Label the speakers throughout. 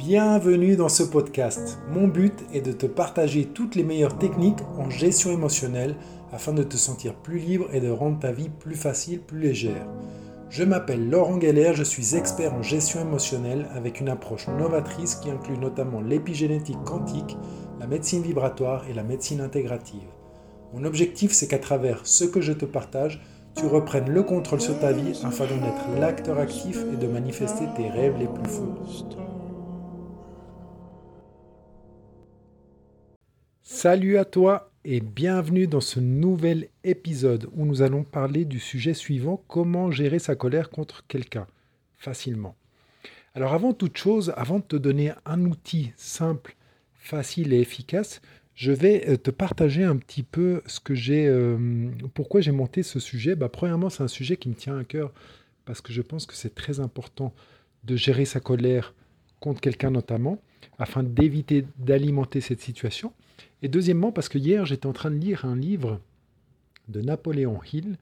Speaker 1: Bienvenue dans ce podcast. Mon but est de te partager toutes les meilleures techniques en gestion émotionnelle afin de te sentir plus libre et de rendre ta vie plus facile, plus légère. Je m'appelle Laurent Geller, je suis expert en gestion émotionnelle avec une approche novatrice qui inclut notamment l'épigénétique quantique, la médecine vibratoire et la médecine intégrative. Mon objectif, c'est qu'à travers ce que je te partage, tu reprennes le contrôle sur ta vie afin d'en être l'acteur actif et de manifester tes rêves les plus fous. Salut à toi et bienvenue dans ce nouvel épisode où nous allons parler du sujet suivant, comment gérer sa colère contre quelqu'un facilement. Alors avant toute chose, avant de te donner un outil simple, facile et efficace, je vais euh, te partager un petit peu ce que j'ai, euh, pourquoi j'ai monté ce sujet. Bah, premièrement, c'est un sujet qui me tient à cœur parce que je pense que c'est très important de gérer sa colère contre quelqu'un notamment, afin d'éviter d'alimenter cette situation. Et deuxièmement, parce que hier, j'étais en train de lire un livre de Napoléon Hill,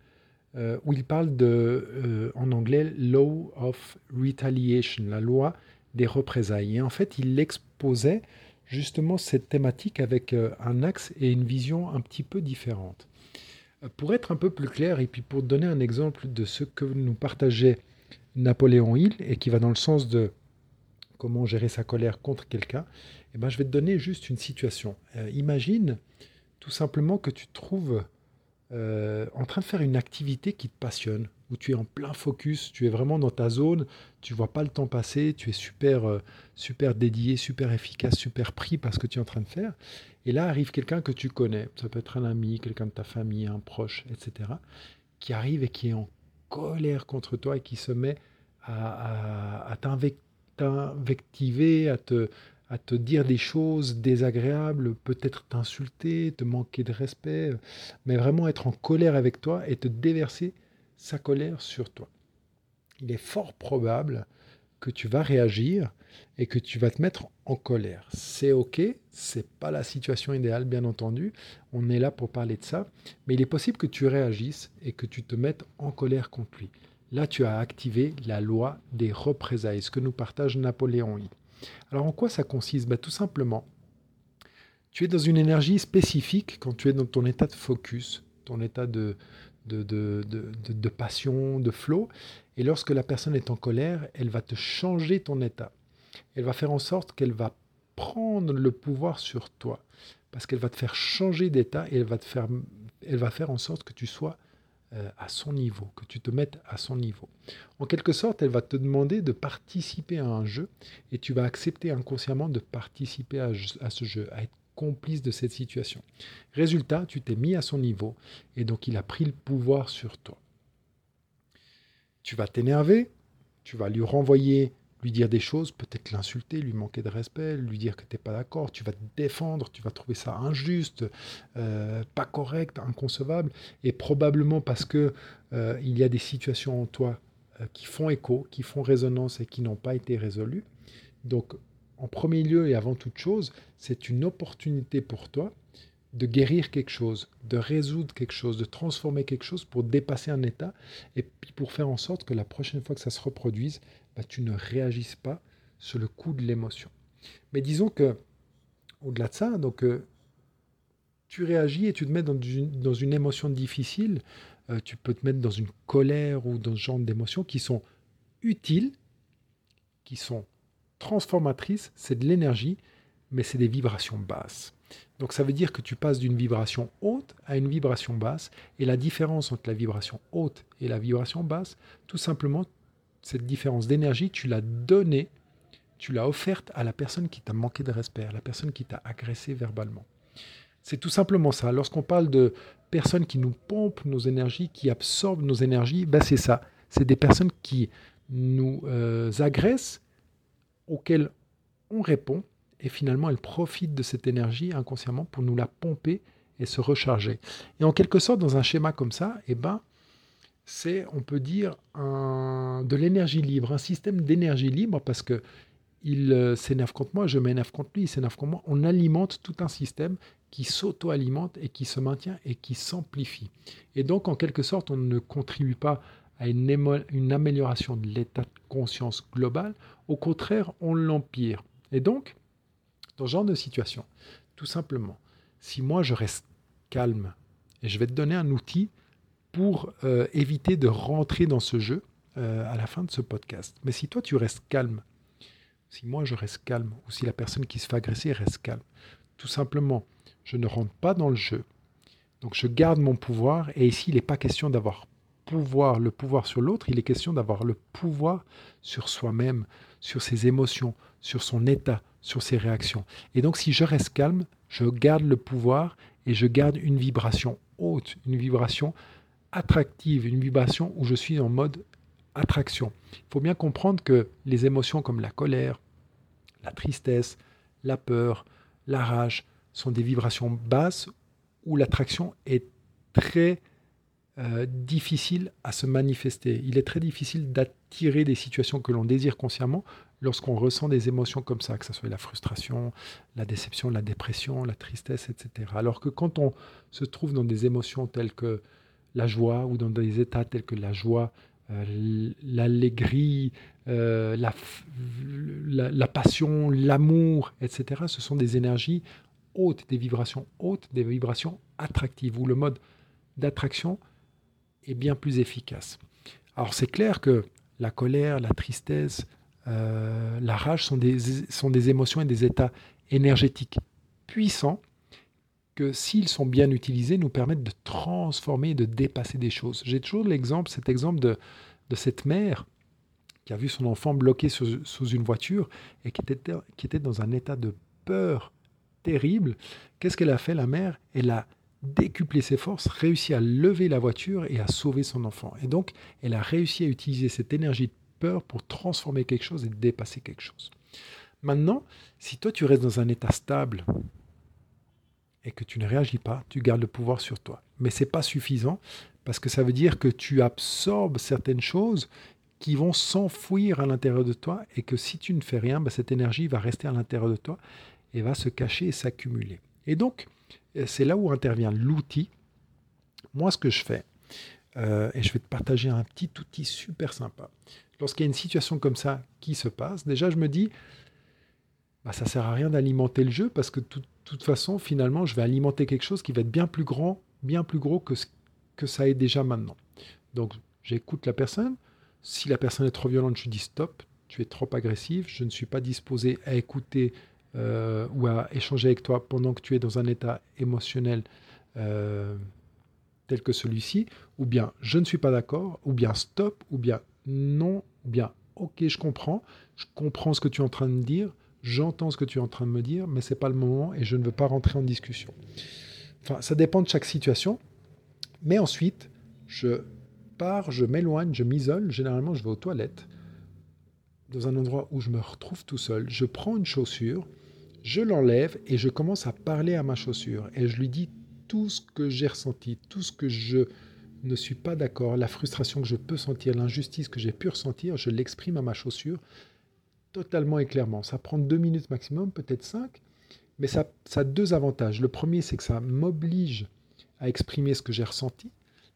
Speaker 1: euh, où il parle de, euh, en anglais, Law of Retaliation, la loi des représailles. Et en fait, il exposait justement cette thématique avec euh, un axe et une vision un petit peu différente. Pour être un peu plus clair, et puis pour donner un exemple de ce que nous partageait Napoléon Hill, et qui va dans le sens de comment gérer sa colère contre quelqu'un, eh ben, je vais te donner juste une situation. Euh, imagine tout simplement que tu te trouves euh, en train de faire une activité qui te passionne, où tu es en plein focus, tu es vraiment dans ta zone, tu vois pas le temps passer, tu es super, euh, super dédié, super efficace, super pris par ce que tu es en train de faire. Et là arrive quelqu'un que tu connais, ça peut être un ami, quelqu'un de ta famille, un proche, etc., qui arrive et qui est en colère contre toi et qui se met à, à, à t'invecter t'invectiver, à te, à te dire des choses désagréables, peut-être t'insulter, te manquer de respect, mais vraiment être en colère avec toi et te déverser sa colère sur toi. Il est fort probable que tu vas réagir et que tu vas te mettre en colère. C'est ok, c'est pas la situation idéale bien entendu. On est là pour parler de ça, mais il est possible que tu réagisses et que tu te mettes en colère contre lui. Là, tu as activé la loi des représailles, ce que nous partage Napoléon Hill. Alors, en quoi ça consiste? Bah, Tout simplement, tu es dans une énergie spécifique quand tu es dans ton état de focus, ton état de, de, de, de passion, de flow. Et lorsque la personne est en colère, elle va te changer ton état. Elle va faire en sorte qu'elle va prendre le pouvoir sur toi. Parce qu'elle va te faire changer d'état et elle va, te faire, elle va faire en sorte que tu sois à son niveau, que tu te mettes à son niveau. En quelque sorte, elle va te demander de participer à un jeu et tu vas accepter inconsciemment de participer à, ce jeu, à être complice de cette situation. Résultat, tu t'es mis à son niveau et donc il a pris le pouvoir sur toi. Tu vas t'énerver, tu vas lui renvoyer lui dire des choses, peut-être l'insulter, lui manquer de respect, lui dire que tu n'es pas d'accord, tu vas te défendre, tu vas trouver ça injuste, euh, pas correct, inconcevable, et probablement parce que euh, il y a des situations en toi euh, qui font écho, qui font résonance et qui n'ont pas été résolues. Donc, en premier lieu et avant toute chose, c'est une opportunité pour toi de guérir quelque chose, de résoudre quelque chose, de transformer quelque chose pour dépasser un état et puis pour faire en sorte que la prochaine fois que ça se reproduise, bah, tu ne réagisses pas sur le coup de l'émotion. Mais disons que, au-delà de ça, donc, euh, tu réagis et tu te mets dans une, émotion difficile, euh, tu peux te mettre dans une colère ou dans ce genre d'émotions qui sont utiles, qui sont transformatrices, c'est de l'énergie, mais c'est des vibrations basses. Donc ça veut dire que tu passes d'une vibration haute à une vibration basse, et la différence entre la vibration haute et la vibration basse, tout simplement, cette différence d'énergie, tu l'as donnée, tu l'as offerte à la personne qui t'a manqué de respect, à la personne qui t'a agressé verbalement. C'est tout simplement ça. Lorsqu'on parle de personnes qui nous pompent nos énergies, qui absorbent nos énergies, ben c'est ça. C'est des personnes qui nous euh, agressent, auxquelles on répond, et finalement elles profitent de cette énergie inconsciemment pour nous la pomper et se recharger. Et en quelque sorte, dans un schéma comme ça, eh ben, c'est, on peut dire, un, de l'énergie libre, un système d'énergie libre, parce que il euh, s'énerve contre moi, je m'énerve contre lui, il s'énerve contre moi. On alimente tout un système qui s'auto-alimente et qui se maintient et qui s'amplifie. Et donc, en quelque sorte, on ne contribue pas à une, une amélioration de l'état de conscience global, au contraire, on l'empire. Et donc, dans ce genre de situation, tout simplement, si moi je reste calme, et je vais te donner un outil pour euh, éviter de rentrer dans ce jeu euh, à la fin de ce podcast. Mais si toi tu restes calme, si moi je reste calme, ou si la personne qui se fait agresser reste calme, tout simplement, je ne rentre pas dans le jeu. Donc je garde mon pouvoir, et ici il n'est pas question d'avoir pouvoir, le pouvoir sur l'autre, il est question d'avoir le pouvoir sur soi-même, sur ses émotions, sur son état, sur ses réactions. Et donc si je reste calme, je garde le pouvoir et je garde une vibration haute, une vibration attractive, une vibration où je suis en mode attraction. Il faut bien comprendre que les émotions comme la colère, la tristesse, la peur, la rage sont des vibrations basses où l'attraction est très euh, difficile à se manifester. Il est très difficile d'attirer des situations que l'on désire consciemment lorsqu'on ressent des émotions comme ça, que ce soit la frustration, la déception, la dépression, la tristesse, etc. Alors que quand on se trouve dans des émotions telles que la joie ou dans des états tels que la joie, euh, l'allégrie, euh, la, passion, l'amour, etc., ce sont des énergies hautes, des vibrations hautes, des vibrations attractives, où le mode d'attraction est bien plus efficace. Alors c'est clair que la colère, la tristesse, euh, la rage sont des, sont des émotions et des états énergétiques puissants que s'ils sont bien utilisés, nous permettent de transformer, de dépasser des choses. J'ai toujours l'exemple, cet exemple de, cette mère qui a vu son enfant bloqué sous, une voiture et qui était dans un état de peur terrible. Qu'est-ce qu'elle a fait, la mère? Elle a décuplé ses forces, réussi à lever la voiture et à sauver son enfant. Et donc, elle a réussi à utiliser cette énergie de peur pour transformer quelque chose et dépasser quelque chose. Maintenant, si toi tu restes dans un état stable et que tu ne réagis pas, tu gardes le pouvoir sur toi. Mais ce n'est pas suffisant parce que ça veut dire que tu absorbes certaines choses qui vont s'enfouir à l'intérieur de toi et que si tu ne fais rien, bah, cette énergie va rester à l'intérieur de toi et va se cacher et s'accumuler. Et donc, c'est là où intervient l'outil. Moi, ce que je fais, euh, et je vais te partager un petit outil super sympa lorsqu'il y a une situation comme ça qui se passe, déjà je me dis, bah, ça sert à rien d'alimenter le jeu parce que de toute façon, finalement, je vais alimenter quelque chose qui va être bien plus grand, bien plus gros que ce que ça est déjà maintenant. Donc j'écoute la personne. Si la personne est trop violente, je dis stop, tu es trop agressif, je ne suis pas disposé à écouter euh, ou à échanger avec toi pendant que tu es dans un état émotionnel euh, tel que celui-ci, ou bien je ne suis pas d'accord, ou bien stop, ou bien non, bien, ok, je comprends, je comprends ce que tu es en train de dire, j'entends ce que tu es en train de me dire, mais ce n'est pas le moment et je ne veux pas rentrer en discussion. Enfin, ça dépend de chaque situation. Mais ensuite, je pars, je m'éloigne, je m'isole. Généralement, je vais aux toilettes, dans un endroit où je me retrouve tout seul. Je prends une chaussure, je l'enlève et je commence à parler à ma chaussure. Et je lui dis tout ce que j'ai ressenti, tout ce que je ne suis pas d'accord, la frustration que je peux sentir, l'injustice que j'ai pu ressentir, je l'exprime à ma chaussure totalement et clairement. Ça prend deux minutes maximum, peut-être cinq, mais ça, a deux avantages. Le premier, c'est que ça m'oblige à exprimer ce que j'ai ressenti.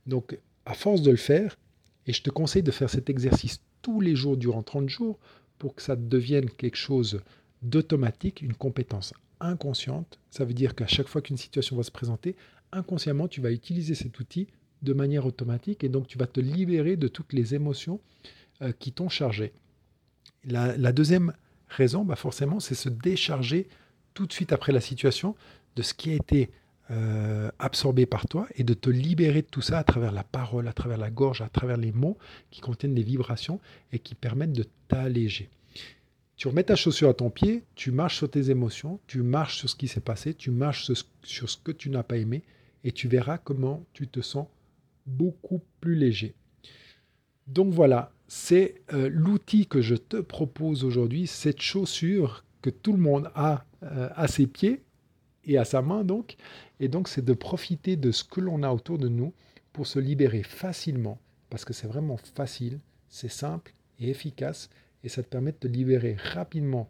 Speaker 1: Donc, à force de le faire, et je te conseille de faire cet exercice tous les jours durant 30 jours pour que ça devienne quelque chose d'automatique, une compétence inconsciente. Ça veut dire qu'à chaque fois qu'une situation va se présenter, inconsciemment, tu vas utiliser cet outil de manière automatique et donc tu vas te libérer de toutes les émotions euh, qui t'ont chargé. La, deuxième raison, bah forcément, c'est se décharger tout de suite après la situation de ce qui a été euh, absorbé par toi et de te libérer de tout ça à travers la parole, à travers la gorge, à travers les mots qui contiennent des vibrations et qui permettent de t'alléger. Tu remets ta chaussure à ton pied, tu marches sur tes émotions, tu marches sur ce qui s'est passé, tu marches sur ce que tu n'as pas aimé et tu verras comment tu te sens beaucoup plus léger. Donc voilà, c'est euh, l'outil que je te propose aujourd'hui, cette chaussure que tout le monde a euh, à ses pieds et à sa main donc. Et donc c'est de profiter de ce que l'on a autour de nous pour se libérer facilement, parce que c'est vraiment facile, c'est simple et efficace, et ça te permet de te libérer rapidement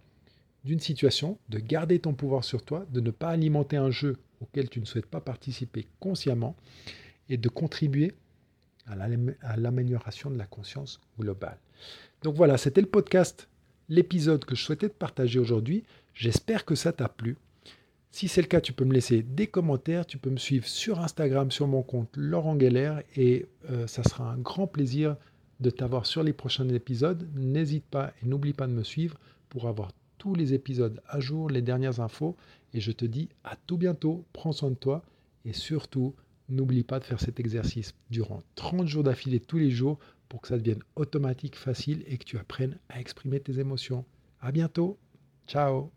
Speaker 1: d'une situation, de garder ton pouvoir sur toi, de ne pas alimenter un jeu auquel tu ne souhaites pas participer consciemment, et de contribuer à l'amélioration de la conscience globale. Donc voilà, c'était le podcast l'épisode que je souhaitais te partager aujourd'hui. J'espère que ça t'a plu. Si c'est le cas, tu peux me laisser des commentaires, tu peux me suivre sur Instagram sur mon compte Laurent Geller et euh, ça sera un grand plaisir de t'avoir sur les prochains épisodes. N'hésite pas et n'oublie pas de me suivre pour avoir tous les épisodes à jour, les dernières infos. Et je te dis à tout bientôt, prends soin de toi et surtout, n'oublie pas de faire cet exercice durant 30 jours d'affilée tous les jours pour que ça devienne automatique, facile et que tu apprennes à exprimer tes émotions. À bientôt. Ciao